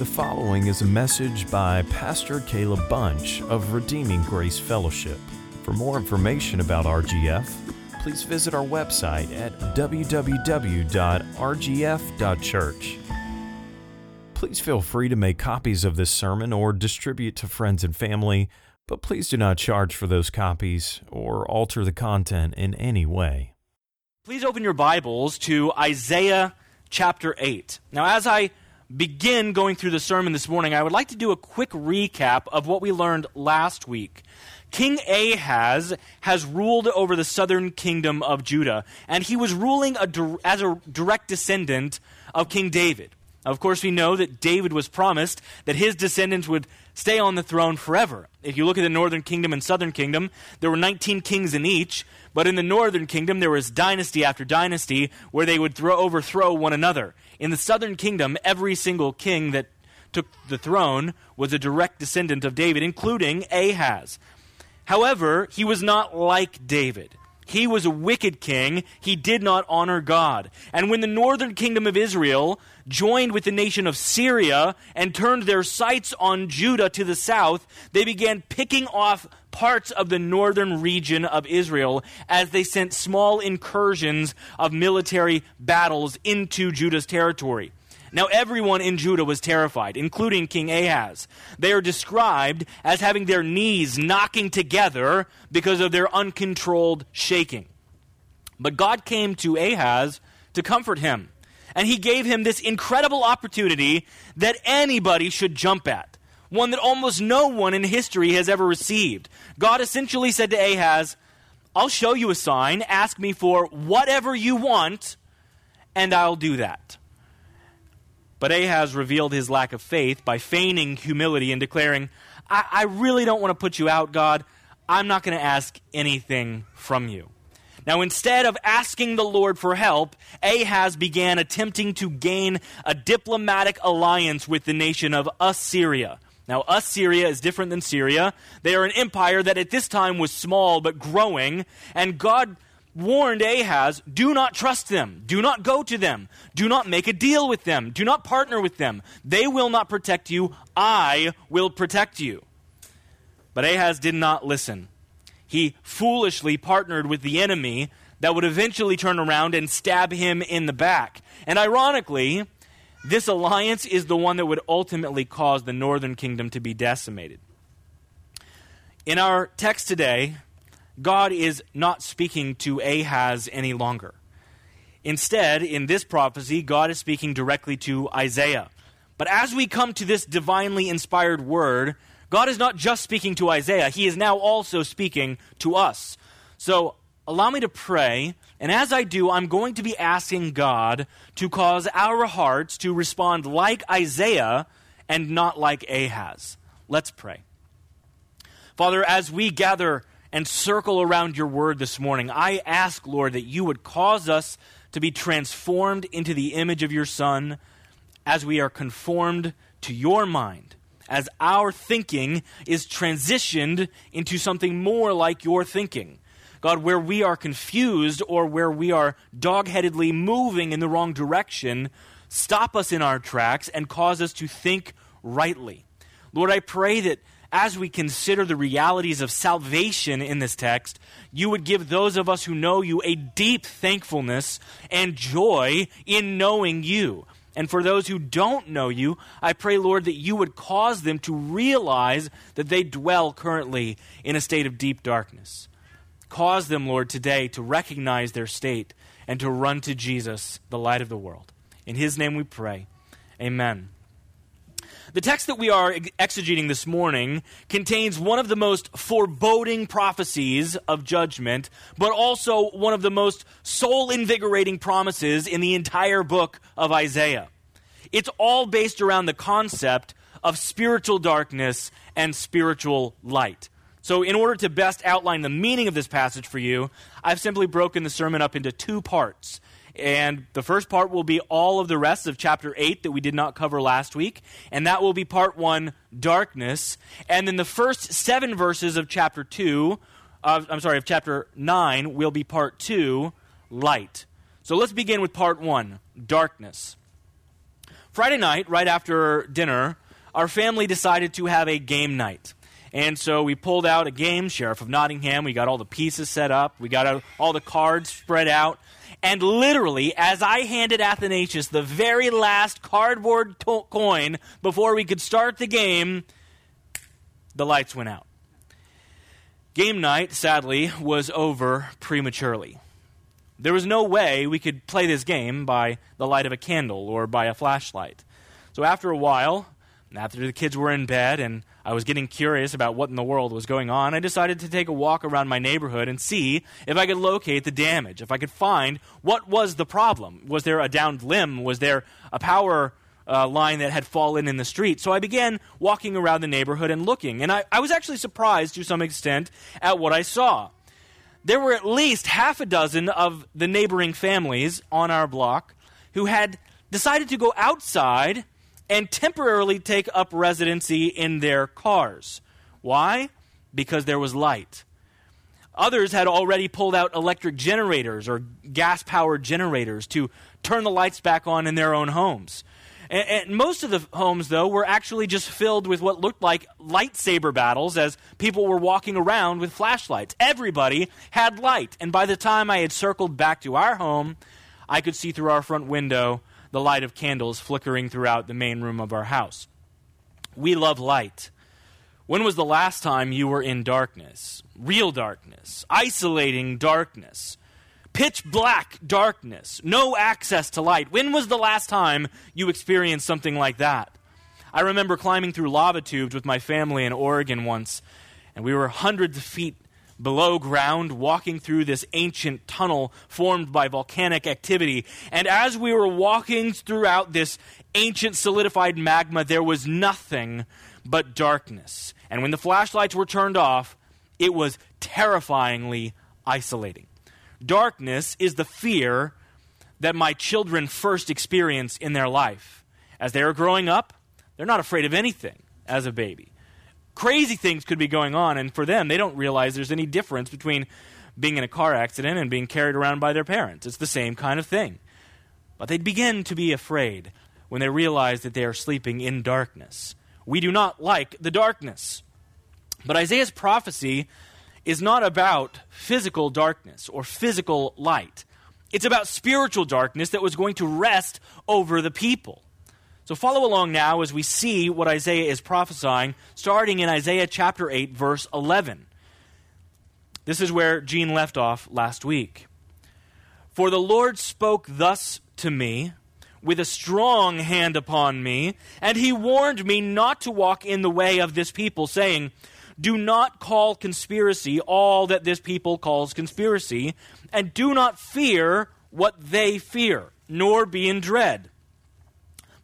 The following is a message by Pastor Caleb Bunch of Redeeming Grace Fellowship. For more information about RGF, please visit our website at www.rgf.church. Please feel free to make copies of this sermon or distribute to friends and family, but please do not charge for those copies or alter the content in any way. Please open your Bibles to Isaiah chapter 8. Now, as I begin going through the sermon this morning, I would like to do a quick recap of what we learned last week. King Ahaz has ruled over the southern kingdom of Judah, and he was ruling a, as a direct descendant of King David. Of course, we know that David was promised that his descendants would stay on the throne forever. If you look at the northern kingdom and southern kingdom, there were 19 kings in each, but in the northern kingdom there was dynasty after dynasty where they would throw, overthrow one another. In the southern kingdom, every single king that took the throne was a direct descendant of David, including Ahaz. However, he was not like David. He was a wicked king. He did not honor God. And when the northern kingdom of Israel joined with the nation of Syria and turned their sights on Judah to the south, they began picking off parts of the northern region of Israel as they sent small incursions of military battles into Judah's territory. Now, everyone in Judah was terrified, including King Ahaz. They are described as having their knees knocking together because of their uncontrolled shaking. But God came to Ahaz to comfort him, and he gave him this incredible opportunity that anybody should jump at, one that almost no one in history has ever received. God essentially said to Ahaz, I'll show you a sign, ask me for whatever you want, and I'll do that. But Ahaz revealed his lack of faith by feigning humility and declaring, I, I really don't want to put you out, God. I'm not going to ask anything from you. Now, instead of asking the Lord for help, Ahaz began attempting to gain a diplomatic alliance with the nation of Assyria. Now, Assyria is different than Syria. They are an empire that at this time was small but growing, and God warned Ahaz do not trust them, do not go to them, do not make a deal with them, do not partner with them. They will not protect you, I will protect you. But Ahaz did not listen. He foolishly partnered with the enemy that would eventually turn around and stab him in the back. And ironically, this alliance is the one that would ultimately cause the northern kingdom to be decimated. In our text today, God is not speaking to Ahaz any longer. Instead, in this prophecy, God is speaking directly to Isaiah. But as we come to this divinely inspired word, God is not just speaking to Isaiah, He is now also speaking to us. So allow me to pray, and as I do, I'm going to be asking God to cause our hearts to respond like Isaiah and not like Ahaz. Let's pray. Father, as we gather and circle around your word this morning. I ask, Lord, that you would cause us to be transformed into the image of your Son as we are conformed to your mind, as our thinking is transitioned into something more like your thinking. God, where we are confused or where we are dogheadedly moving in the wrong direction, stop us in our tracks and cause us to think rightly. Lord, I pray that as we consider the realities of salvation in this text, you would give those of us who know you a deep thankfulness and joy in knowing you. And for those who don't know you, I pray, Lord, that you would cause them to realize that they dwell currently in a state of deep darkness. Cause them, Lord, today to recognize their state and to run to Jesus, the light of the world. In his name we pray. Amen. The text that we are exegeting this morning contains one of the most foreboding prophecies of judgment, but also one of the most soul invigorating promises in the entire book of Isaiah. It's all based around the concept of spiritual darkness and spiritual light. So, in order to best outline the meaning of this passage for you, I've simply broken the sermon up into two parts. And the first part will be all of the rest of chapter 8 that we did not cover last week. And that will be part 1, darkness. And then the first seven verses of chapter 2, uh, I'm sorry, of chapter 9 will be part 2, light. So let's begin with part 1, darkness. Friday night, right after dinner, our family decided to have a game night. And so we pulled out a game, Sheriff of Nottingham. We got all the pieces set up. We got all the cards spread out. And literally, as I handed Athanasius the very last cardboard to- coin before we could start the game, the lights went out. Game night, sadly, was over prematurely. There was no way we could play this game by the light of a candle or by a flashlight. So after a while, after the kids were in bed and I was getting curious about what in the world was going on, I decided to take a walk around my neighborhood and see if I could locate the damage, if I could find what was the problem. Was there a downed limb? Was there a power uh, line that had fallen in the street? So I began walking around the neighborhood and looking, and I, I was actually surprised to some extent at what I saw. There were at least half a dozen of the neighboring families on our block who had decided to go outside and temporarily take up residency in their cars. Why? Because there was light. Others had already pulled out electric generators or gas powered generators to turn the lights back on in their own homes. And, and, most of the homes, though, were actually just filled with what looked like lightsaber battles as people were walking around with flashlights. Everybody had light. And by the time I had circled back to our home, I could see through our front window the light of candles flickering throughout the main room of our house. We love light. When was the last time you were in darkness? Real darkness, isolating darkness, pitch black darkness, no access to light. When was the last time you experienced something like that? I remember climbing through lava tubes with my family in Oregon once, and we were hundreds of feet below ground, walking through this ancient tunnel formed by volcanic activity. And as we were walking throughout this ancient solidified magma, there was nothing but darkness. And when the flashlights were turned off, it was terrifyingly isolating. Darkness is the fear that my children first experience in their life. As they are growing up, they're not afraid of anything as a baby crazy things could be going on, and for them, they don't realize there's any difference between being in a car accident and being carried around by their parents. It's the same kind of thing. But they begin to be afraid when they realize that they are sleeping in darkness. We do not like the darkness. But Isaiah's prophecy is not about physical darkness or physical light. It's about spiritual darkness that was going to rest over the people. So follow along now as we see what Isaiah is prophesying, starting in Isaiah chapter 8, verse 11. This is where Gene left off last week. For the Lord spoke thus to me with a strong hand upon me, and he warned me not to walk in the way of this people, saying, Do not call conspiracy all that this people calls conspiracy, and do not fear what they fear, nor be in dread.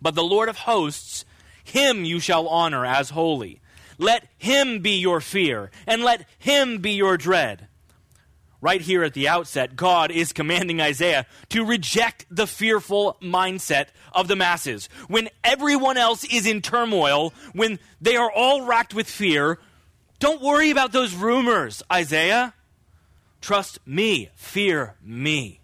But the Lord of hosts, him you shall honor as holy. Let him be your fear, and let him be your dread. Right here at the outset, God is commanding Isaiah to reject the fearful mindset of the masses. When everyone else is in turmoil, when they are all racked with fear, don't worry about those rumors, Isaiah. Trust me, fear me.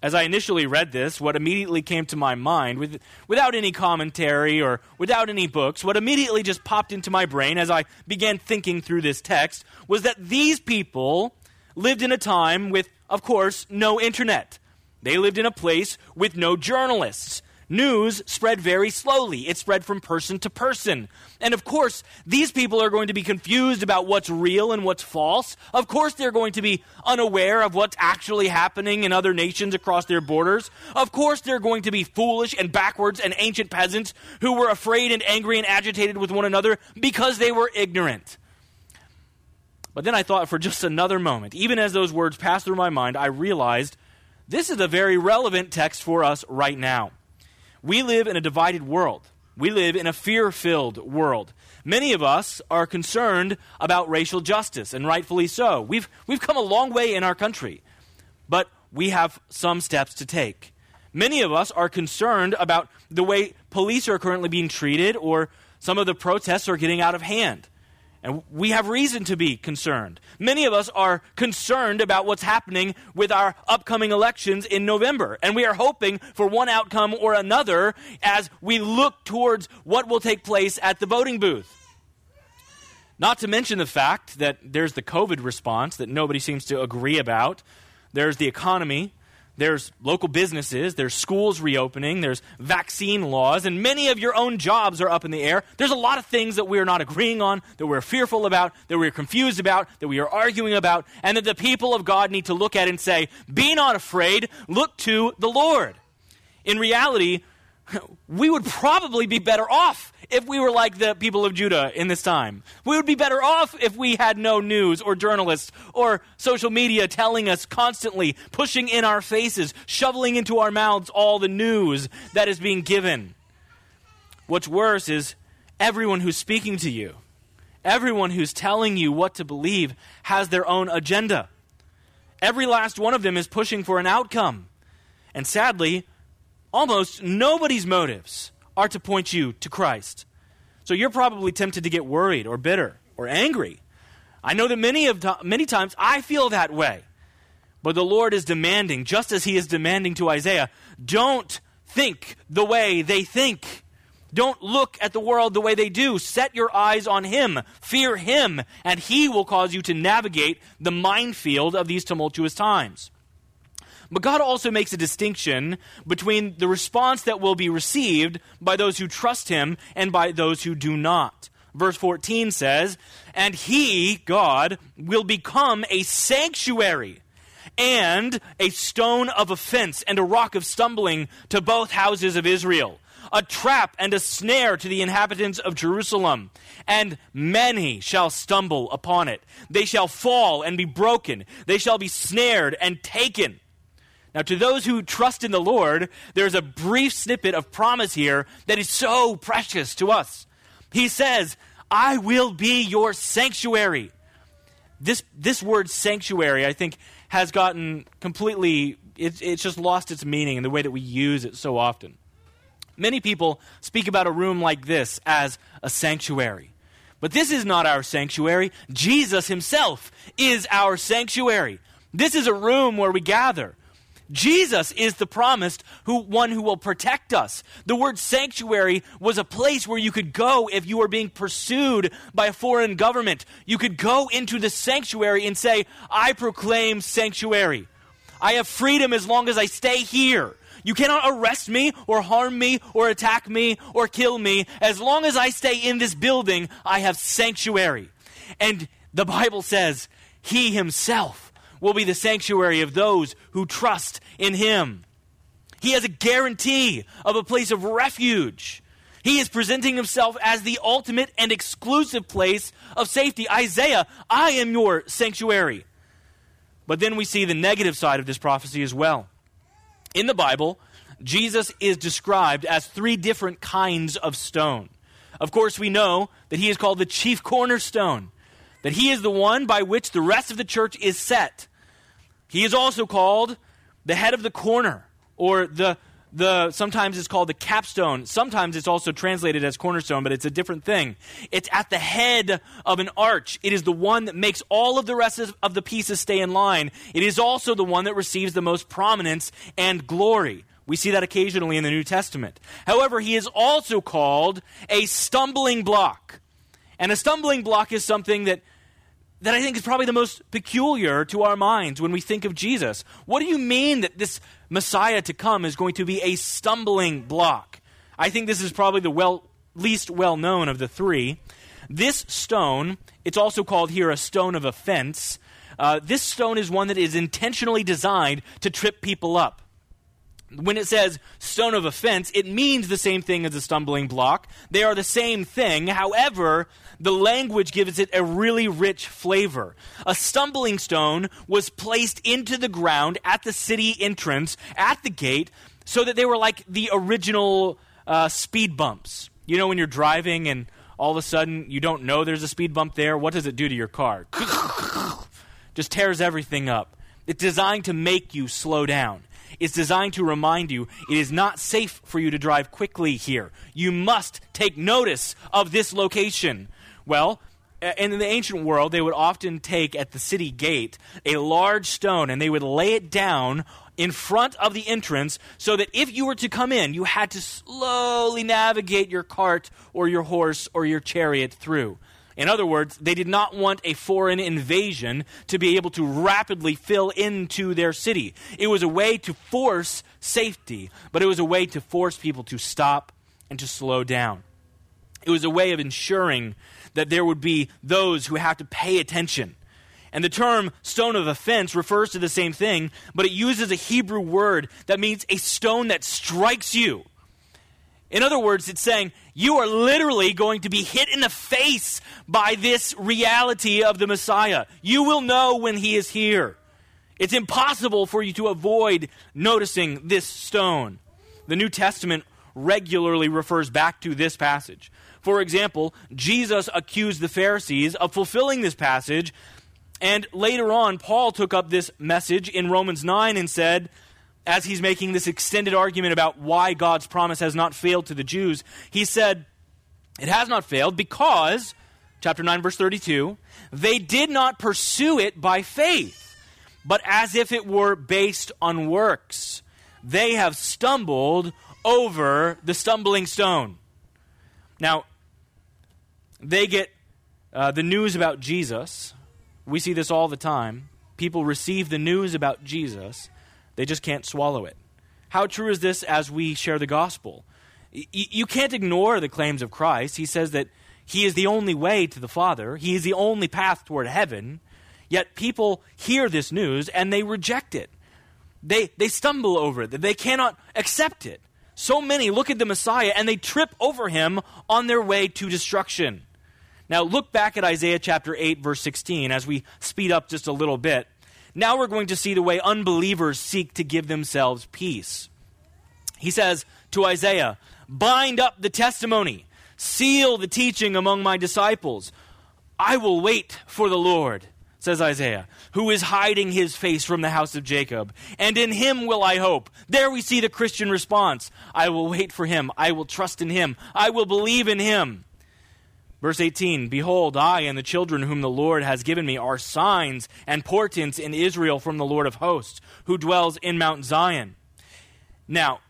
As I initially read this, what immediately came to my mind, with, without any commentary or without any books, what immediately just popped into my brain as I began thinking through this text was that these people lived in a time with, of course, no internet. They lived in a place with no journalists. News spread very slowly. It spread from person to person. And of course, these people are going to be confused about what's real and what's false. Of course, they're going to be unaware of what's actually happening in other nations across their borders. Of course, they're going to be foolish and backwards and ancient peasants who were afraid and angry and agitated with one another because they were ignorant. But then I thought for just another moment, even as those words passed through my mind, I realized this is a very relevant text for us right now. We live in a divided world. We live in a fear filled world. Many of us are concerned about racial justice, and rightfully so. We've, we've come a long way in our country, but we have some steps to take. Many of us are concerned about the way police are currently being treated, or some of the protests are getting out of hand. And we have reason to be concerned. Many of us are concerned about what's happening with our upcoming elections in November. And we are hoping for one outcome or another as we look towards what will take place at the voting booth. Not to mention the fact that there's the COVID response that nobody seems to agree about. There's the economy. There's local businesses, there's schools reopening, there's vaccine laws, and many of your own jobs are up in the air. There's a lot of things that we are not agreeing on, that we're fearful about, that we're confused about, that we are arguing about, and that the people of God need to look at and say, Be not afraid, look to the Lord. In reality, we would probably be better off if we were like the people of Judah in this time. We would be better off if we had no news or journalists or social media telling us constantly, pushing in our faces, shoveling into our mouths all the news that is being given. What's worse is everyone who's speaking to you, everyone who's telling you what to believe, has their own agenda. Every last one of them is pushing for an outcome. And sadly, almost nobody's motives are to point you to Christ. So you're probably tempted to get worried or bitter or angry. I know that many of many times I feel that way. But the Lord is demanding, just as he is demanding to Isaiah, don't think the way they think. Don't look at the world the way they do. Set your eyes on him. Fear him, and he will cause you to navigate the minefield of these tumultuous times. But God also makes a distinction between the response that will be received by those who trust Him and by those who do not. Verse 14 says, And He, God, will become a sanctuary and a stone of offense and a rock of stumbling to both houses of Israel, a trap and a snare to the inhabitants of Jerusalem. And many shall stumble upon it. They shall fall and be broken. They shall be snared and taken. Now, to those who trust in the Lord, there's a brief snippet of promise here that is so precious to us. He says, I will be your sanctuary. This, this word sanctuary, I think, has gotten completely, it's, it's just lost its meaning in the way that we use it so often. Many people speak about a room like this as a sanctuary. But this is not our sanctuary. Jesus himself is our sanctuary. This is a room where we gather. Jesus is the promised who, one who will protect us. The word sanctuary was a place where you could go if you were being pursued by a foreign government. You could go into the sanctuary and say, I proclaim sanctuary. I have freedom as long as I stay here. You cannot arrest me or harm me or attack me or kill me. As long as I stay in this building, I have sanctuary. And the Bible says, He Himself will be the sanctuary of those who trust in him. He has a guarantee of a place of refuge. He is presenting himself as the ultimate and exclusive place of safety. Isaiah, I am your sanctuary. But then we see the negative side of this prophecy as well. In the Bible, Jesus is described as three different kinds of stone. Of course, we know that he is called the chief cornerstone, that he is the one by which the rest of the church is set. He is also called the head of the corner, or the, the sometimes it's called the capstone. Sometimes it's also translated as cornerstone, but it's a different thing. It's at the head of an arch. It is the one that makes all of the rest of the pieces stay in line. It is also the one that receives the most prominence and glory. We see that occasionally in the New Testament. However, he is also called a stumbling block. And a stumbling block is something that that I think is probably the most peculiar to our minds when we think of Jesus. What do you mean that this Messiah to come is going to be a stumbling block? I think this is probably the well, least well known of the three. This stone, it's also called here a stone of offense. Uh, this stone is one that is intentionally designed to trip people up when it says stone of offense, it means the same thing as a stumbling block. They are the same thing. However, the language gives it a really rich flavor. A stumbling stone was placed into the ground at the city entrance, at the gate, so that they were like the original uh, speed bumps. You know, when you're driving and all of a sudden you don't know there's a speed bump there, what does it do to your car? Just tears everything up. It's designed to make you slow down. It's designed to remind you it is not safe for you to drive quickly here. You must take notice of this location. Well, and in the ancient world, they would often take at the city gate a large stone and they would lay it down in front of the entrance so that if you were to come in, you had to slowly navigate your cart or your horse or your chariot through. In other words, they did not want a foreign invasion to be able to rapidly fill into their city. It was a way to force safety, but it was a way to force people to stop and to slow down. It was a way of ensuring that there would be those who have to pay attention. And the term stone of offense refers to the same thing, but it uses a Hebrew word that means a stone that strikes you. In other words, it's saying you are literally going to be hit in the face by this reality of the Messiah. You will know when he is here. It's impossible for you to avoid noticing this stone. The New Testament regularly refers back to this passage. For example, Jesus accused the Pharisees of fulfilling this passage, and later on, Paul took up this message in Romans 9 and said, as he's making this extended argument about why God's promise has not failed to the Jews, he said, It has not failed because, chapter 9, verse 32, they did not pursue it by faith, but as if it were based on works. They have stumbled over the stumbling stone. Now, they get uh, the news about Jesus. We see this all the time. People receive the news about Jesus, they just can't swallow it. How true is this as we share the gospel? Y- you can't ignore the claims of Christ. He says that He is the only way to the Father, He is the only path toward heaven. Yet people hear this news and they reject it. They, they stumble over it, they cannot accept it. So many look at the Messiah and they trip over him on their way to destruction. Now, look back at Isaiah chapter 8, verse 16, as we speed up just a little bit. Now we're going to see the way unbelievers seek to give themselves peace. He says to Isaiah, Bind up the testimony, seal the teaching among my disciples. I will wait for the Lord, says Isaiah, who is hiding his face from the house of Jacob, and in him will I hope. There we see the Christian response I will wait for him, I will trust in him, I will believe in him. Verse 18 Behold, I and the children whom the Lord has given me are signs and portents in Israel from the Lord of hosts, who dwells in Mount Zion. Now,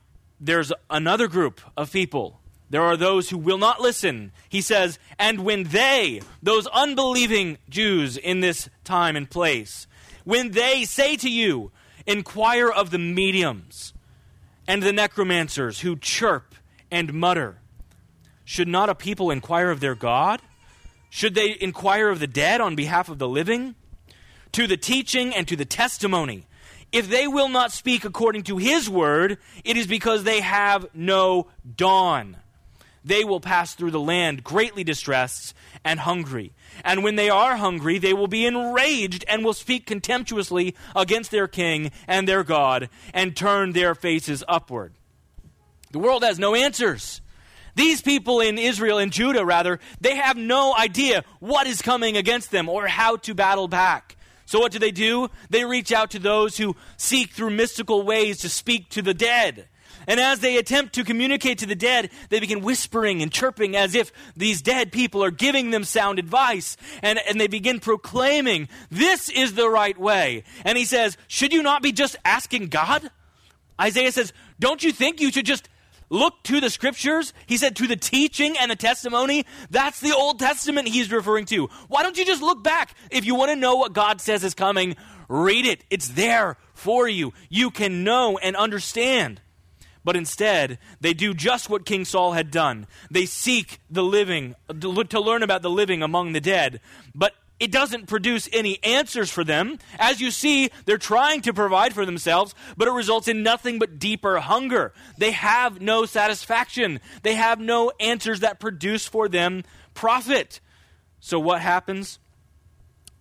there's another group of people. There are those who will not listen. He says, and when they, those unbelieving Jews in this time and place, when they say to you, inquire of the mediums and the necromancers who chirp and mutter, should not a people inquire of their God? Should they inquire of the dead on behalf of the living? To the teaching and to the testimony. If they will not speak according to his word, it is because they have no dawn. They will pass through the land greatly distressed and hungry. And when they are hungry, they will be enraged and will speak contemptuously against their king and their God and turn their faces upward. The world has no answers. These people in Israel, in Judah rather, they have no idea what is coming against them or how to battle back. So what do they do? They reach out to those who seek through mystical ways to speak to the dead. And as they attempt to communicate to the dead, they begin whispering and chirping as if these dead people are giving them sound advice. And, and they begin proclaiming, This is the right way. And he says, Should you not be just asking God? Isaiah says, Don't you think you should just Look to the scriptures. He said to the teaching and the testimony. That's the Old Testament he's referring to. Why don't you just look back? If you want to know what God says is coming, read it. It's there for you. You can know and understand. But instead, they do just what King Saul had done. They seek the living, to learn about the living among the dead. But it doesn't produce any answers for them. As you see, they're trying to provide for themselves, but it results in nothing but deeper hunger. They have no satisfaction. They have no answers that produce for them profit. So what happens?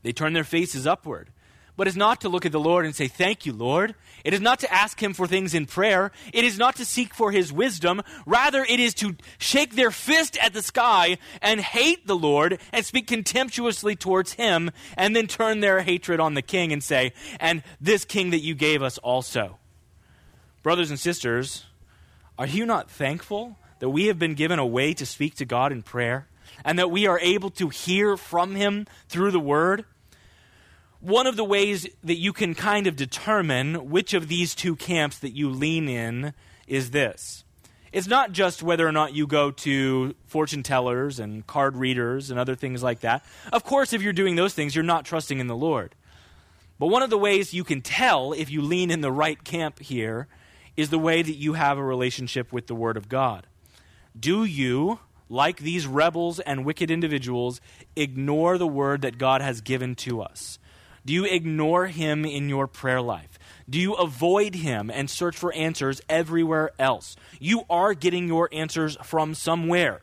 They turn their faces upward but it's not to look at the Lord and say, Thank you, Lord. It is not to ask Him for things in prayer. It is not to seek for His wisdom. Rather, it is to shake their fist at the sky and hate the Lord and speak contemptuously towards Him and then turn their hatred on the king and say, And this king that you gave us also. Brothers and sisters, are you not thankful that we have been given a way to speak to God in prayer? and that we are able to hear from Him through the Word, one of the ways that you can kind of determine which of these two camps that you lean in is this. It's not just whether or not you go to fortune tellers and card readers and other things like that. Of course, if you're doing those things, you're not trusting in the Lord. But one of the ways you can tell if you lean in the right camp here is the way that you have a relationship with the Word of God. Do you, like these rebels and wicked individuals, ignore the Word that God has given to us? Do you ignore Him in your prayer life? Do you avoid Him and search for answers everywhere else? You are getting your answers from somewhere.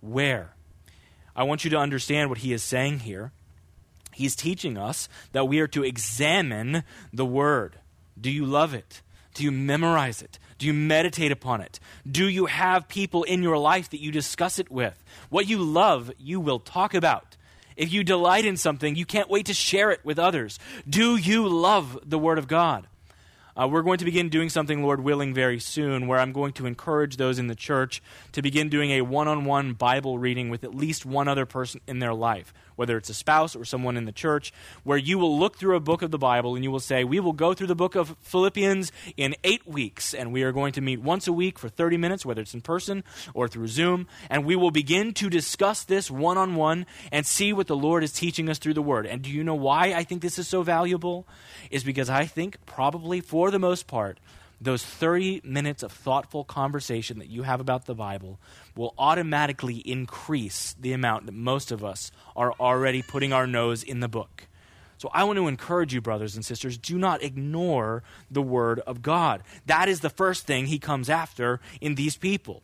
Where? I want you to understand what He is saying here. He's teaching us that we are to examine the Word. Do you love it? Do you memorize it? Do you meditate upon it? Do you have people in your life that you discuss it with? What you love, you will talk about. If you delight in something, you can't wait to share it with others. Do you love the Word of God? Uh, we're going to begin doing something, Lord willing, very soon, where I'm going to encourage those in the church to begin doing a one on one Bible reading with at least one other person in their life, whether it's a spouse or someone in the church, where you will look through a book of the Bible and you will say, We will go through the book of Philippians in eight weeks, and we are going to meet once a week for 30 minutes, whether it's in person or through Zoom, and we will begin to discuss this one on one and see what the Lord is teaching us through the Word. And do you know why I think this is so valuable? Is because I think probably for for the most part, those 30 minutes of thoughtful conversation that you have about the Bible will automatically increase the amount that most of us are already putting our nose in the book. So I want to encourage you, brothers and sisters, do not ignore the Word of God. That is the first thing He comes after in these people.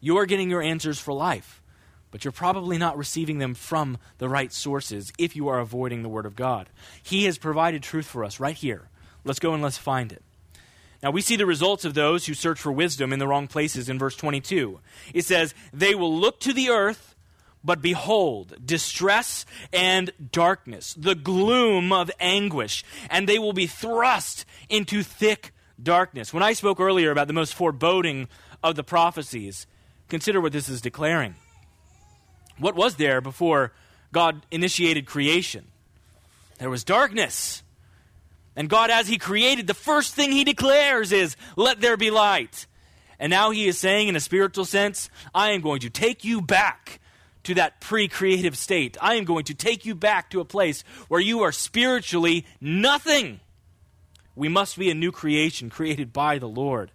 You are getting your answers for life, but you're probably not receiving them from the right sources if you are avoiding the Word of God. He has provided truth for us right here Let's go and let's find it. Now, we see the results of those who search for wisdom in the wrong places in verse 22. It says, They will look to the earth, but behold, distress and darkness, the gloom of anguish, and they will be thrust into thick darkness. When I spoke earlier about the most foreboding of the prophecies, consider what this is declaring. What was there before God initiated creation? There was darkness. And God, as He created, the first thing He declares is, Let there be light. And now He is saying, in a spiritual sense, I am going to take you back to that pre creative state. I am going to take you back to a place where you are spiritually nothing. We must be a new creation created by the Lord.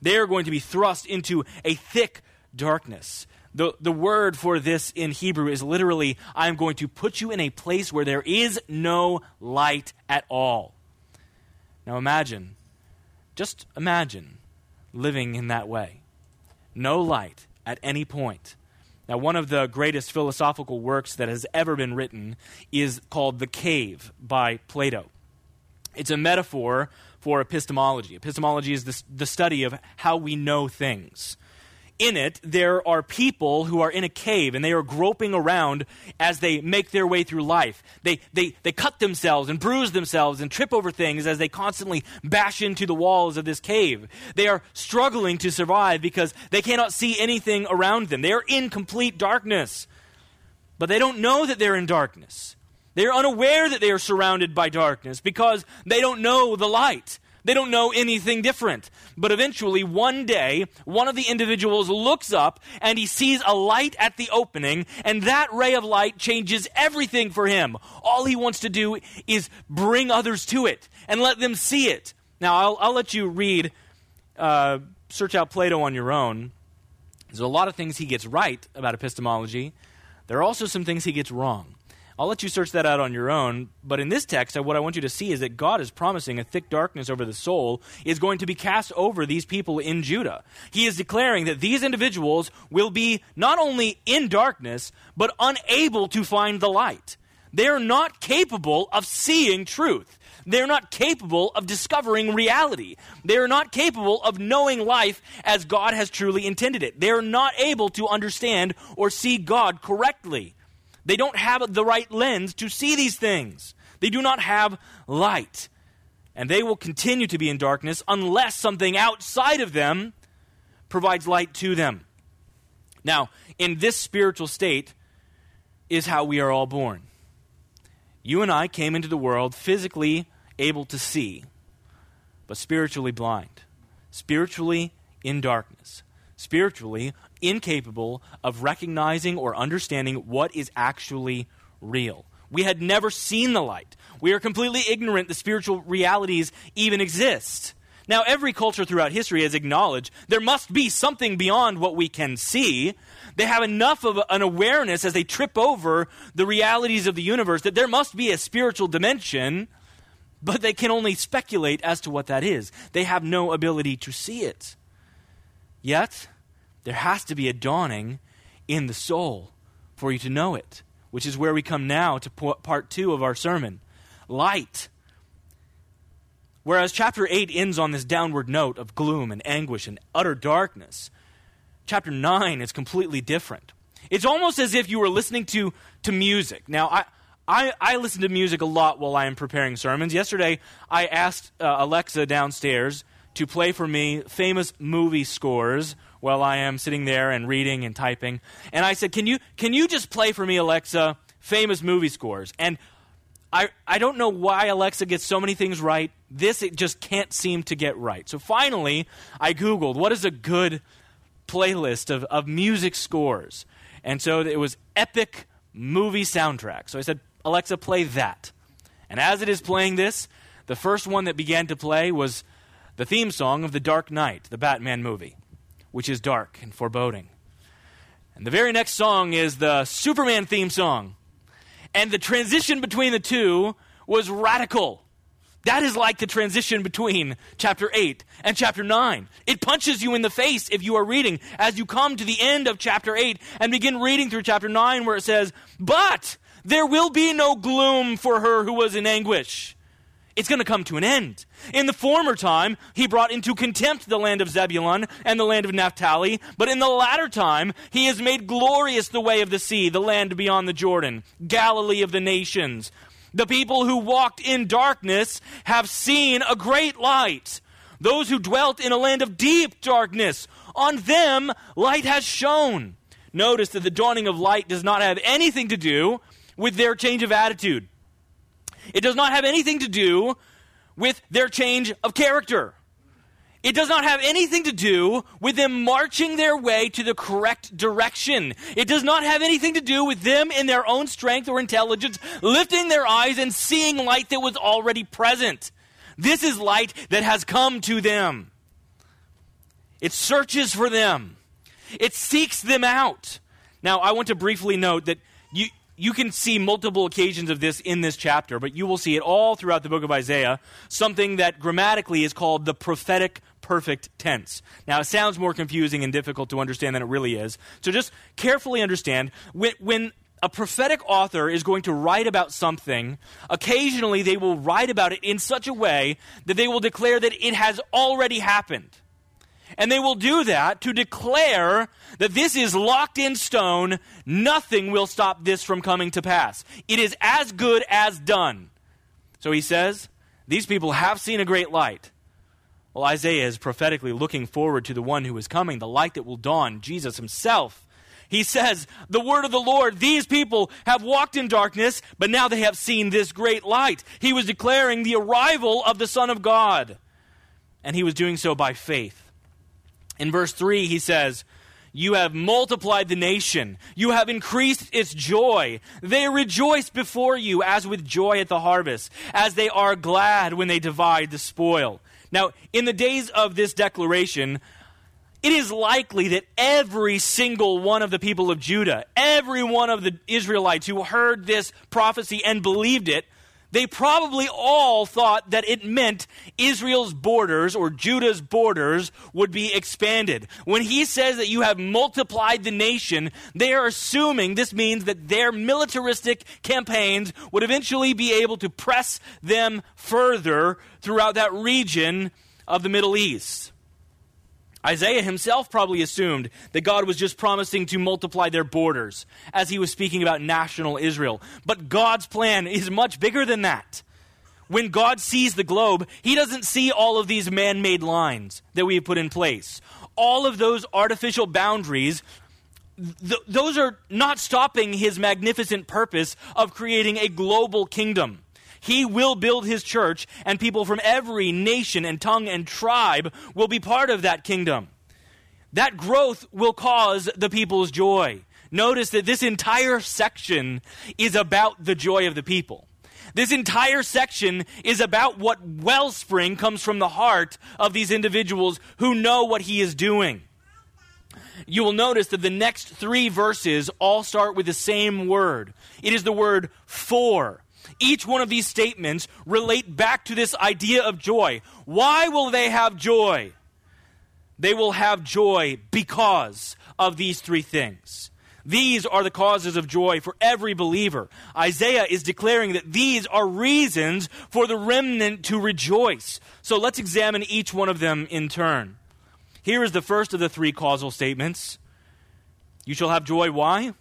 They are going to be thrust into a thick darkness. The, the word for this in Hebrew is literally, I'm going to put you in a place where there is no light at all. Now imagine, just imagine living in that way. No light at any point. Now, one of the greatest philosophical works that has ever been written is called The Cave by Plato. It's a metaphor for epistemology. Epistemology is the, the study of how we know things in it, there are people who are in a cave and they are groping around as they make their way through life. They, they, they cut themselves and bruise themselves and trip over things as they constantly bash into the walls of this cave. They are struggling to survive because they cannot see anything around them. They are in complete darkness. But they don't know that they're in darkness. They are unaware that they are surrounded by darkness because they don't know the light. They don't know anything different. But eventually, one day, one of the individuals looks up and he sees a light at the opening, and that ray of light changes everything for him. All he wants to do is bring others to it and let them see it. Now, I'll, I'll let you read, uh, search out Plato on your own. There's a lot of things he gets right about epistemology. There are also some things he gets wrong. I'll let you search that out on your own. But in this text, what I want you to see is that God is promising a thick darkness over the soul is going to be cast over these people in Judah. He is declaring that these individuals will be not only in darkness, but unable to find the light. They're not capable of seeing truth. They're not capable of discovering reality. They're not capable of knowing life as God has truly intended it. They're not able to understand or see God correctly. They don't have the right lens to see these things. They do not have light. And they will continue to be in darkness unless something outside of them provides light to them. Now, in this spiritual state is how we are all born. You and I came into the world physically able to see, but spiritually blind, spiritually in darkness, spiritually incapable of recognizing or understanding what is actually real. We had never seen the light. We are completely ignorant the spiritual realities even exist. Now, every culture throughout history has acknowledged there must be something beyond what we can see. They have enough of an awareness as they trip over the realities of the universe that there must be a spiritual dimension, but they can only speculate as to what that is. They have no ability to see it. Yet, there has to be a dawning in the soul for you to know it, which is where we come now to part two of our sermon light. Whereas chapter 8 ends on this downward note of gloom and anguish and utter darkness, chapter 9 is completely different. It's almost as if you were listening to, to music. Now, I, I, I listen to music a lot while I am preparing sermons. Yesterday, I asked uh, Alexa downstairs to play for me famous movie scores while I am sitting there and reading and typing. And I said, Can you, can you just play for me, Alexa, famous movie scores? And I, I don't know why Alexa gets so many things right. This it just can't seem to get right. So finally, I Googled what is a good playlist of, of music scores. And so it was epic movie soundtrack. So I said, Alexa, play that. And as it is playing this, the first one that began to play was the theme song of The Dark Knight, the Batman movie, which is dark and foreboding. And the very next song is the Superman theme song, and the transition between the two was radical. That is like the transition between chapter 8 and chapter 9. It punches you in the face if you are reading as you come to the end of chapter 8 and begin reading through chapter 9 where it says, But there will be no gloom for her who was in anguish it's going to come to an end. In the former time, he brought into contempt the land of Zebulun and the land of Naphtali, but in the latter time, he has made glorious the way of the sea, the land beyond the Jordan, Galilee of the nations. The people who walked in darkness have seen a great light. Those who dwelt in a land of deep darkness, on them light has shone. Notice that the dawning of light does not have anything to do with their change of attitude. It does not have anything to do with their change of character. It does not have anything to do with them marching their way to the correct direction. It does not have anything to do with them in their own strength or intelligence lifting their eyes and seeing light that was already present. This is light that has come to them. It searches for them. It seeks them out. Now, I want to briefly note that you, can see multiple occasions of this in this chapter, but you will see it all throughout the book of Isaiah, something that grammatically is called the prophetic perfect tense. Now, it sounds more confusing and difficult to understand than it really is. So just carefully understand when, when a prophetic author is going to write about something, occasionally they will write about it in such a way that they will declare that it has already happened. And they will do that to declare that this is locked in stone. Nothing will stop this from coming to pass. It is as good as done. So he says, These people have seen a great light. Well, Isaiah is prophetically looking forward to the one who is coming, the light that will dawn, Jesus himself. He says, The word of the Lord, these people have walked in darkness, but now they have seen this great light. He was declaring the arrival of the Son of God. And he was doing so by faith. In verse 3, he says, You have multiplied the nation. You have increased its joy. They rejoice before you as with joy at the harvest, as they are glad when they divide the spoil. Now, in the days of this declaration, it is likely that every single one of the people of Judah, every one of the Israelites who heard this prophecy and believed it, they probably all thought that it meant Israel's borders or Judah's borders would be expanded. When he says that you have multiplied the nation, they are assuming this means that their militaristic campaigns would eventually be able to press them further throughout that region of the Middle East. Isaiah himself probably assumed that God was just promising to multiply their borders as he was speaking about national Israel. But God's plan is much bigger than that. When God sees the globe, he doesn't see all of these man made lines that we have put in place. All of those artificial boundaries th- those are not stopping his magnificent purpose of creating a global kingdom. He will build his church, and people from every nation and tongue and tribe will be part of that kingdom. That growth will cause the people's joy. Notice that this entire section is about the joy of the people. This entire section is about what wellspring comes from the heart of these individuals who know what he is doing. You will notice that the next three verses all start with the same word. It is the word for. Each one of these statements relate back to this idea of joy. Why will they have joy? They will have joy because of these three things. These are the causes of joy for every believer. Isaiah is declaring that these are reasons for the remnant to rejoice. So let's examine each one of them in turn. Here is the first of the three causal statements You shall have joy. Why?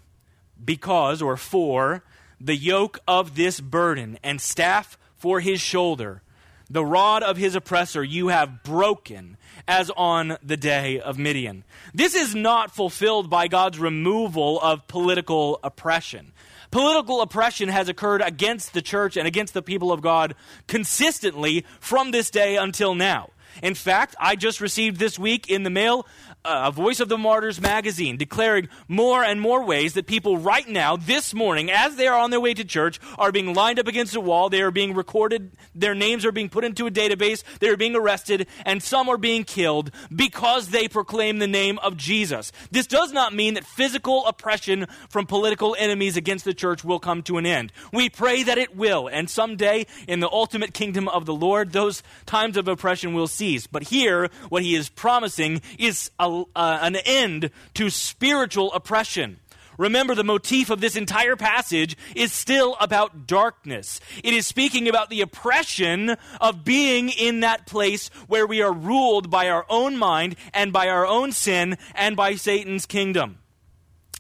Because, or for, the yoke of this burden and staff for his shoulder, the rod of his oppressor you have broken as on the day of Midian. This is not fulfilled by God's removal of political oppression. Political oppression has occurred against the church and against the people of God consistently from this day until now. In fact, I just received this week in the mail Uh, a Voice of the Martyrs magazine declaring more and more ways that people right now, this morning, as they are on their way to church, are being lined up against a wall. They are being recorded. Their names are being put into a database. They are being arrested, and some are being killed because they proclaim the name of Jesus. This does not mean that physical oppression from political enemies against the church will come to an end. We pray that it will, and someday in the ultimate kingdom of the Lord, those times of oppression will cease. But here, what he is promising is a uh, an end to spiritual oppression. Remember, the motif of this entire passage is still about darkness. It is speaking about the oppression of being in that place where we are ruled by our own mind and by our own sin and by Satan's kingdom.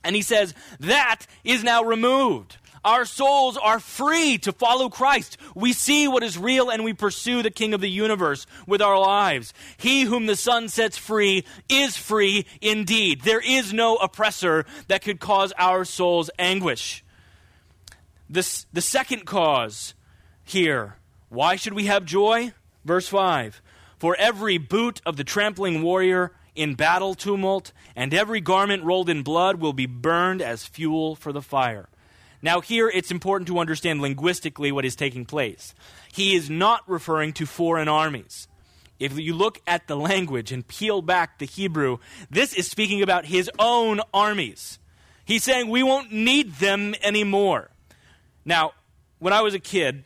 And he says that is now removed. Our souls are free to follow Christ. We see what is real and we pursue the King of the universe with our lives. He whom the Son sets free is free indeed. There is no oppressor that could cause our souls anguish. This, the second cause here why should we have joy? Verse 5 For every boot of the trampling warrior in battle tumult, and every garment rolled in blood will be burned as fuel for the fire. Now, here it's important to understand linguistically what is taking place. He is not referring to foreign armies. If you look at the language and peel back the Hebrew, this is speaking about his own armies. He's saying we won't need them anymore. Now, when I was a kid,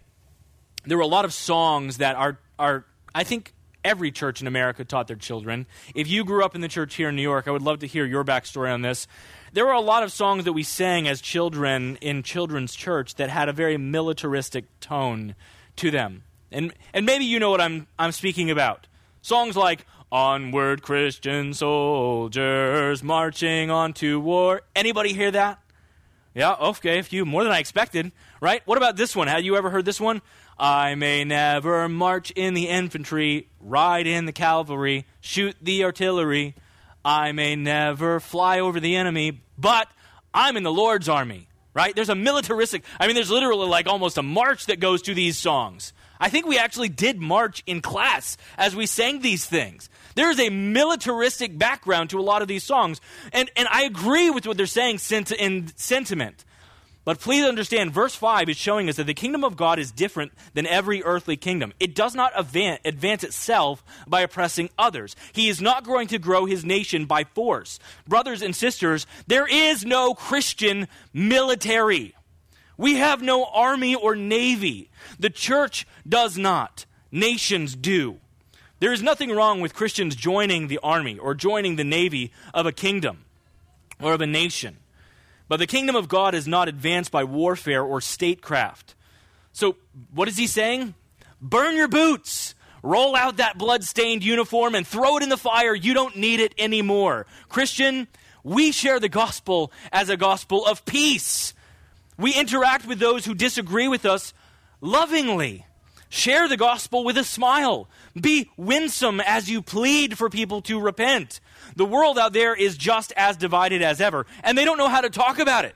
there were a lot of songs that are, are I think every church in America taught their children. If you grew up in the church here in New York, I would love to hear your backstory on this there were a lot of songs that we sang as children in children's church that had a very militaristic tone to them. And, and maybe you know what I'm, I'm speaking about. Songs like Onward Christian Soldiers Marching on to War. Anybody hear that? Yeah, okay, a few. More than I expected, right? What about this one? Have you ever heard this one? I may never march in the infantry, ride in the cavalry, shoot the artillery. I may never fly over the enemy, but I'm in the Lord's army, right? There's a militaristic, I mean, there's literally like almost a march that goes to these songs. I think we actually did march in class as we sang these things. There is a militaristic background to a lot of these songs. And, and I agree with what they're saying in sentiment. But please understand, verse 5 is showing us that the kingdom of God is different than every earthly kingdom. It does not advance itself by oppressing others. He is not going to grow his nation by force. Brothers and sisters, there is no Christian military. We have no army or navy. The church does not, nations do. There is nothing wrong with Christians joining the army or joining the navy of a kingdom or of a nation. But the kingdom of God is not advanced by warfare or statecraft. So, what is he saying? Burn your boots. Roll out that blood-stained uniform and throw it in the fire. You don't need it anymore. Christian, we share the gospel as a gospel of peace. We interact with those who disagree with us lovingly. Share the gospel with a smile. Be winsome as you plead for people to repent. The world out there is just as divided as ever, and they don't know how to talk about it.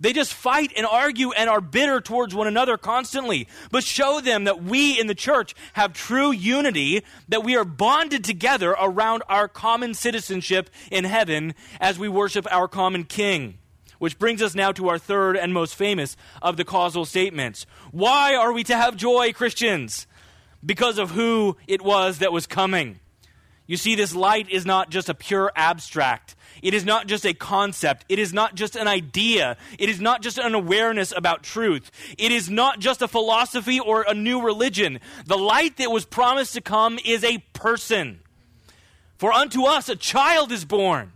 They just fight and argue and are bitter towards one another constantly. But show them that we in the church have true unity, that we are bonded together around our common citizenship in heaven as we worship our common King. Which brings us now to our third and most famous of the causal statements. Why are we to have joy, Christians? Because of who it was that was coming. You see, this light is not just a pure abstract. It is not just a concept. It is not just an idea. It is not just an awareness about truth. It is not just a philosophy or a new religion. The light that was promised to come is a person. For unto us a child is born,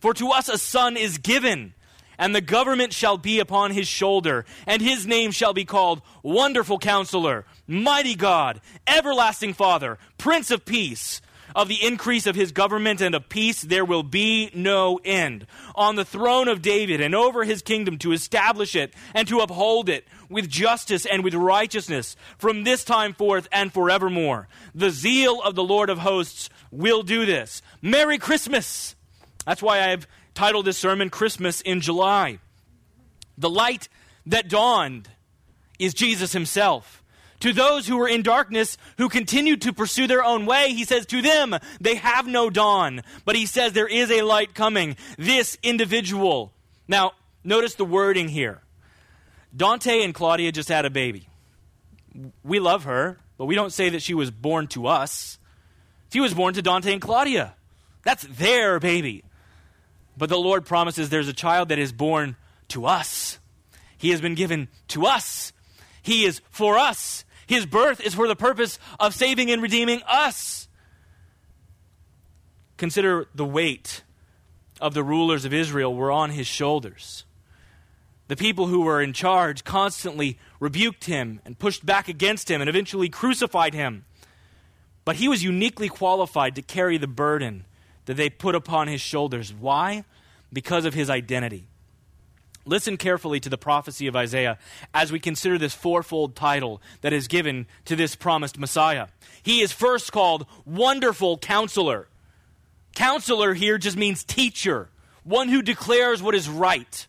for to us a son is given and the government shall be upon his shoulder, and his name shall be called Wonderful Counselor, Mighty God, Everlasting Father, Prince of Peace. Of the increase of his government and of peace there will be no end. On the throne of David and over his kingdom to establish it and to uphold it with justice and with righteousness from this time forth and forevermore. The zeal of the Lord of hosts will do this. Merry Christmas! That's why I've titled this sermon Christmas in July. The light that dawned is Jesus himself. To those who were in darkness, who continued to pursue their own way, he says, To them, they have no dawn. But he says, There is a light coming. This individual. Now, notice the wording here. Dante and Claudia just had a baby. We love her, but we don't say that she was born to us. She was born to Dante and Claudia. That's their baby. But the Lord promises there's a child that is born to us. He has been given to us. He is for us. His birth is for the purpose of saving and redeeming us. Consider the weight of the rulers of Israel were on his shoulders. The people who were in charge constantly rebuked him and pushed back against him and eventually crucified him. But he was uniquely qualified to carry the burden that they put upon his shoulders. Why? Because of his identity. Listen carefully to the prophecy of Isaiah as we consider this fourfold title that is given to this promised Messiah. He is first called Wonderful Counselor. Counselor here just means teacher, one who declares what is right.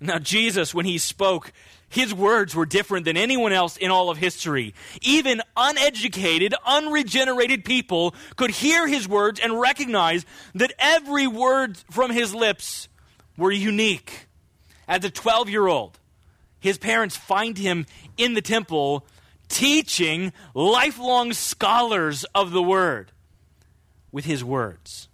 Now, Jesus, when he spoke, his words were different than anyone else in all of history. Even uneducated, unregenerated people could hear his words and recognize that every word from his lips were unique. As a 12 year old, his parents find him in the temple teaching lifelong scholars of the word with his words.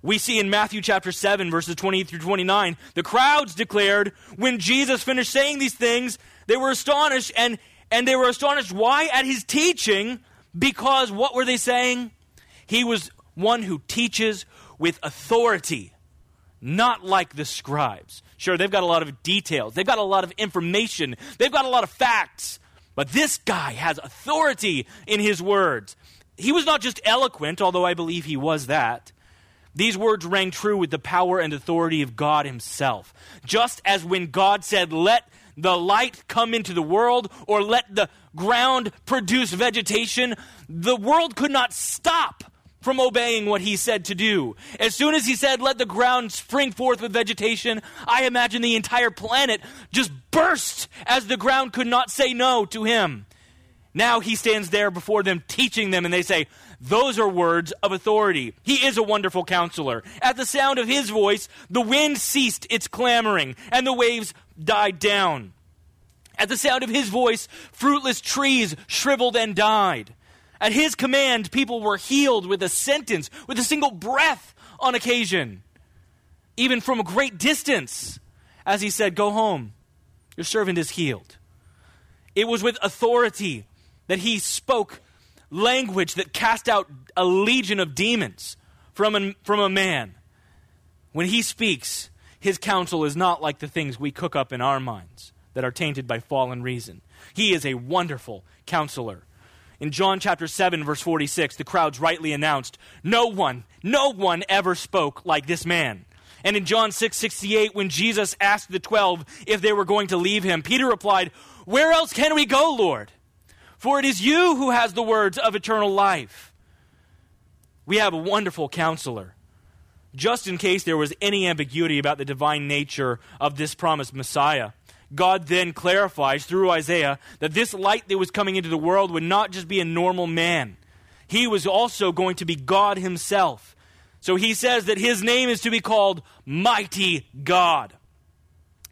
We see in Matthew chapter 7, verses 20 through 29, the crowds declared when Jesus finished saying these things, they were astonished, and, and they were astonished why? At his teaching, because what were they saying? He was one who teaches with authority, not like the scribes. Sure, they've got a lot of details, they've got a lot of information, they've got a lot of facts, but this guy has authority in his words. He was not just eloquent, although I believe he was that. These words rang true with the power and authority of God Himself. Just as when God said, Let the light come into the world, or let the ground produce vegetation, the world could not stop from obeying what he said to do. As soon as he said, Let the ground spring forth with vegetation, I imagine the entire planet just burst as the ground could not say no to him. Now he stands there before them, teaching them, and they say, those are words of authority. He is a wonderful counselor. At the sound of his voice, the wind ceased its clamoring, and the waves died down. At the sound of his voice, fruitless trees shriveled and died. At his command, people were healed with a sentence, with a single breath on occasion, even from a great distance. As he said, Go home, your servant is healed. It was with authority that he spoke language that cast out a legion of demons from from a man. When he speaks, his counsel is not like the things we cook up in our minds that are tainted by fallen reason. He is a wonderful counselor. In John chapter 7, verse 46, the crowds rightly announced, No one, no one ever spoke like this man. And in John 6 68, when Jesus asked the twelve if they were going to leave him, Peter replied, Where else can we go, Lord? for it is you who has the words of eternal life. We have a wonderful counselor. Just in case there was any ambiguity about the divine nature of this promised Messiah, God then clarifies through Isaiah that this light that was coming into the world would not just be a normal man. He was also going to be God himself. So he says that his name is to be called Mighty God.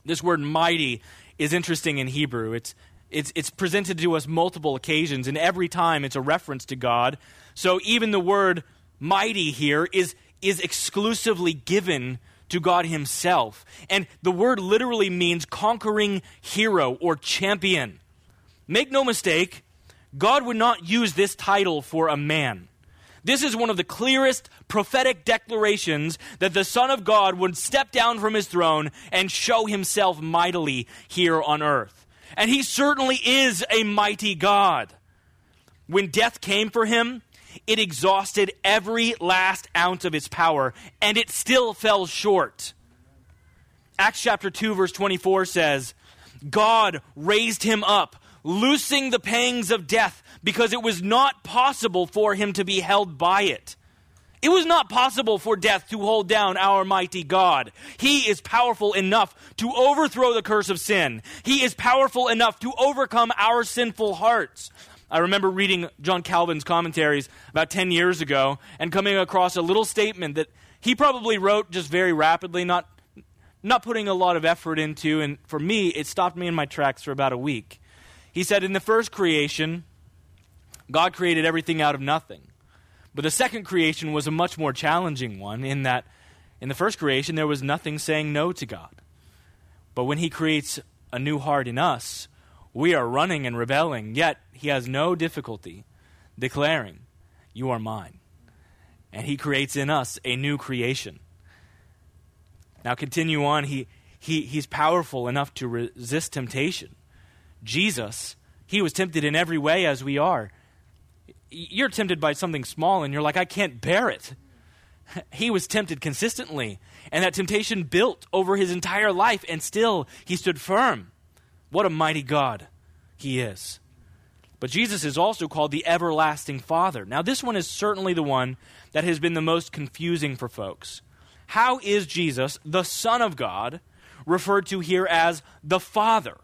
This word mighty is interesting in Hebrew. It's, it's, it's presented to us multiple occasions, and every time it's a reference to God. So even the word mighty here is, is exclusively given to God Himself. And the word literally means conquering hero or champion. Make no mistake, God would not use this title for a man. This is one of the clearest prophetic declarations that the Son of God would step down from his throne and show himself mightily here on earth. And he certainly is a mighty God. When death came for him, it exhausted every last ounce of its power, and it still fell short. Acts chapter 2, verse 24 says, God raised him up, loosing the pangs of death because it was not possible for him to be held by it. It was not possible for death to hold down our mighty God. He is powerful enough to overthrow the curse of sin. He is powerful enough to overcome our sinful hearts. I remember reading John Calvin's commentaries about 10 years ago and coming across a little statement that he probably wrote just very rapidly, not, not putting a lot of effort into. And for me, it stopped me in my tracks for about a week. He said, In the first creation, God created everything out of nothing. But the second creation was a much more challenging one in that in the first creation there was nothing saying no to God. But when He creates a new heart in us, we are running and rebelling, yet He has no difficulty declaring, You are mine. And He creates in us a new creation. Now, continue on. He, he, he's powerful enough to resist temptation. Jesus, He was tempted in every way as we are you're tempted by something small and you're like, I can't bear it. He was tempted consistently, and that temptation built over his entire life, and still he stood firm. What a mighty God he is. But Jesus is also called the everlasting Father. Now, this one is certainly the one that has been the most confusing for folks. How is Jesus, the Son of God, referred to here as the Father?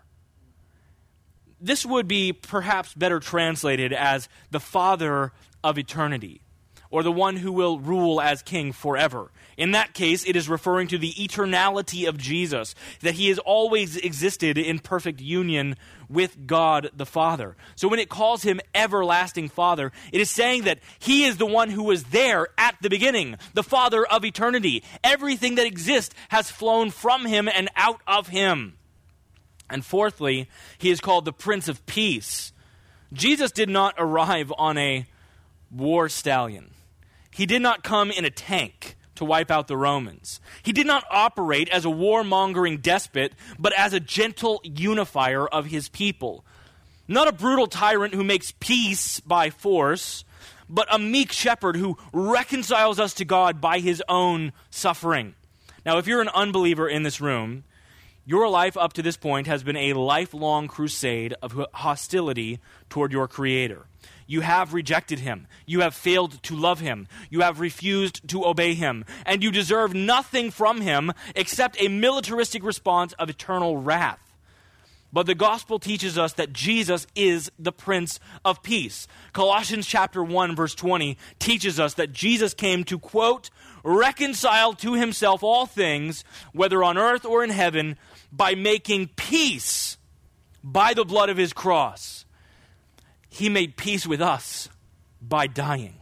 this would be perhaps better translated as the Father of eternity, or the one who will rule as king forever. In that case, it is referring to the eternality of Jesus, that he has always existed in perfect union with God the Father. So when it calls him everlasting Father, it is saying that he is the one who was there at the beginning, the Father of eternity. Everything that exists has flown from him and out of him. And fourthly, he is called the Prince of Peace. Jesus did not arrive on a war stallion, he did not come in a tank to wipe out the Romans. He did not operate as a warmongering despot, but as a gentle unifier of his people. Not a brutal tyrant who makes peace by force, but a meek shepherd who reconciles us to God by his own suffering. Now, if you're an unbeliever in this room, your life up to this point has been a lifelong crusade of hostility toward your Creator. You have rejected Him. You have failed to love Him. You have refused to obey Him. And you deserve nothing from Him except a militaristic response of eternal wrath. But the gospel teaches us that Jesus is the Prince of Peace. Colossians chapter 1 verse 20 teaches us that Jesus came to quote, reconcile to himself all things, whether on earth or in heaven, by making peace by the blood of his cross. He made peace with us by dying.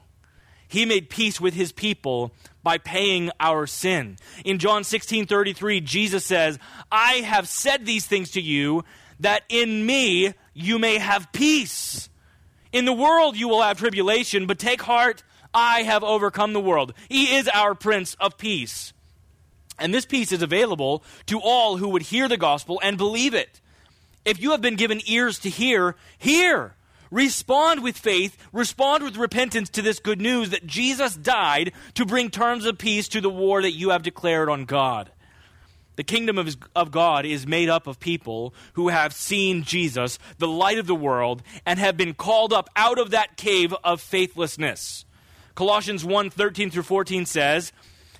He made peace with his people by paying our sin. In John 16 33, Jesus says, I have said these things to you that in me you may have peace. In the world you will have tribulation, but take heart, I have overcome the world. He is our Prince of Peace. And this peace is available to all who would hear the gospel and believe it. If you have been given ears to hear, hear. Respond with faith, respond with repentance to this good news that Jesus died to bring terms of peace to the war that you have declared on God. The kingdom of, of God is made up of people who have seen Jesus, the light of the world, and have been called up out of that cave of faithlessness. Colossians 1 13 through 14 says,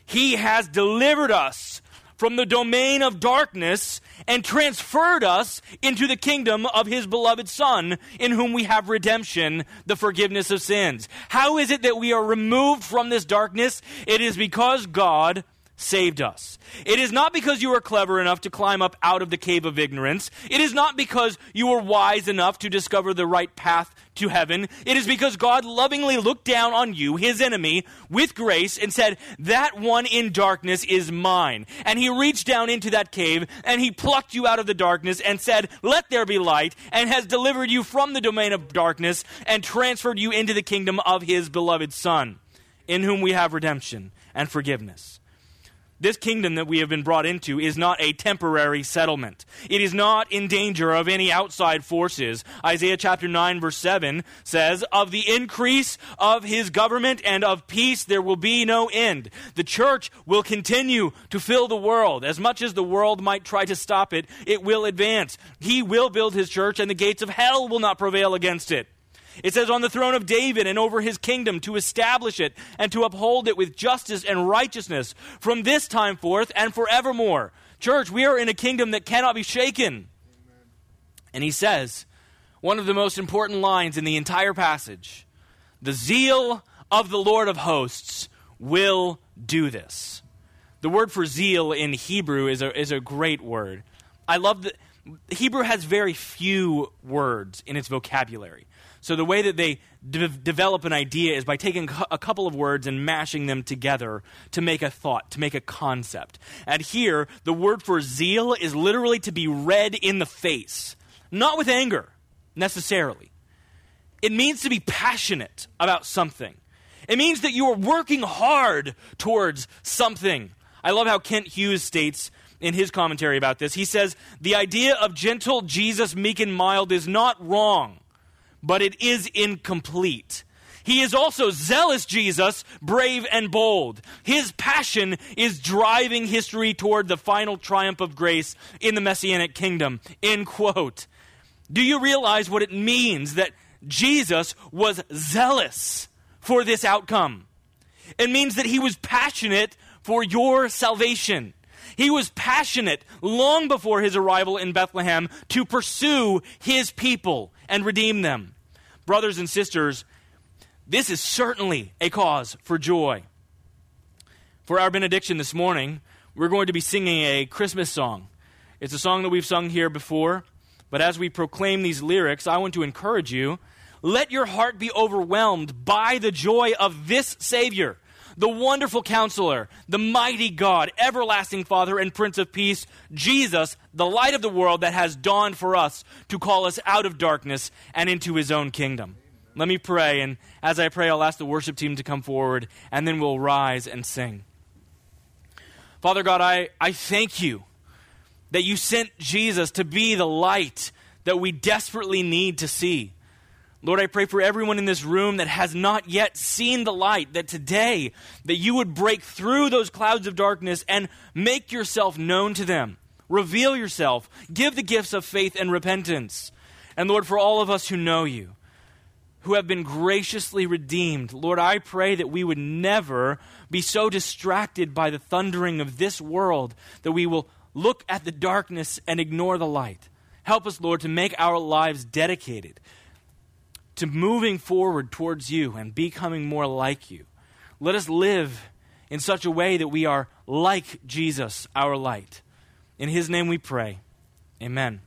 He has delivered us from the domain of darkness and transferred us into the kingdom of his beloved Son, in whom we have redemption, the forgiveness of sins. How is it that we are removed from this darkness? It is because God saved us. It is not because you are clever enough to climb up out of the cave of ignorance. It is not because you were wise enough to discover the right path to heaven. It is because God lovingly looked down on you, his enemy, with grace and said, That one in darkness is mine. And he reached down into that cave and he plucked you out of the darkness and said, Let there be light, and has delivered you from the domain of darkness and transferred you into the kingdom of his beloved Son, in whom we have redemption and forgiveness. This kingdom that we have been brought into is not a temporary settlement. It is not in danger of any outside forces. Isaiah chapter 9 verse 7 says, Of the increase of his government and of peace there will be no end. The church will continue to fill the world. As much as the world might try to stop it, it will advance. He will build his church and the gates of hell will not prevail against it. It says, on the throne of David and over his kingdom to establish it and to uphold it with justice and righteousness from this time forth and forevermore. Church, we are in a kingdom that cannot be shaken. Amen. And he says, one of the most important lines in the entire passage the zeal of the Lord of hosts will do this. The word for zeal in Hebrew is a, is a great word. I love that Hebrew has very few words in its vocabulary. So the way that they de- develop an idea is by taking a couple of words and mashing them together to make a thought, to make a concept. And here, the word for zeal is literally to be red in the face, not with anger necessarily. It means to be passionate about something. It means that you are working hard towards something. I love how Kent Hughes states in his commentary about this. He says, The idea of gentle Jesus, meek and mild, is not wrong but it is incomplete. He is also zealous Jesus, brave and bold. His passion is driving history toward the final triumph of grace in the messianic kingdom. End quote. Do you realize what it means that Jesus was zealous for this outcome? It means that he was passionate for your salvation. He was passionate long before his arrival in Bethlehem to pursue his people and redeem them. Brothers and sisters, this is certainly a cause for joy. For our benediction this morning, we're going to be singing a Christmas song. It's a song that we've sung here before, but as we proclaim these lyrics, I want to encourage you let your heart be overwhelmed by the joy of this Savior the wonderful counselor, the mighty God, everlasting Father, and Prince of Peace, Jesus, the light of the world that has dawned for us to call us out of darkness and into his own kingdom. Let me pray, and as I pray, I'll ask the worship team to come forward, and then we'll rise and sing. Father God, I, I thank you that you sent Jesus to be the light that we desperately need to see. Lord, I pray for everyone in this room that has not yet seen the light, that today, that you would break through those clouds of darkness and make yourself known to them. Reveal yourself. Give the gifts of faith and repentance. And Lord, for all of us who know you, who have been graciously redeemed, Lord, I pray that we would never be so distracted by the thundering of this world that we will look at the darkness and ignore the light. Help us, Lord, to make our lives dedicated to moving forward towards you and becoming more like you. Let us live in such a way that we are like Jesus, our light. In his name we pray. Amen.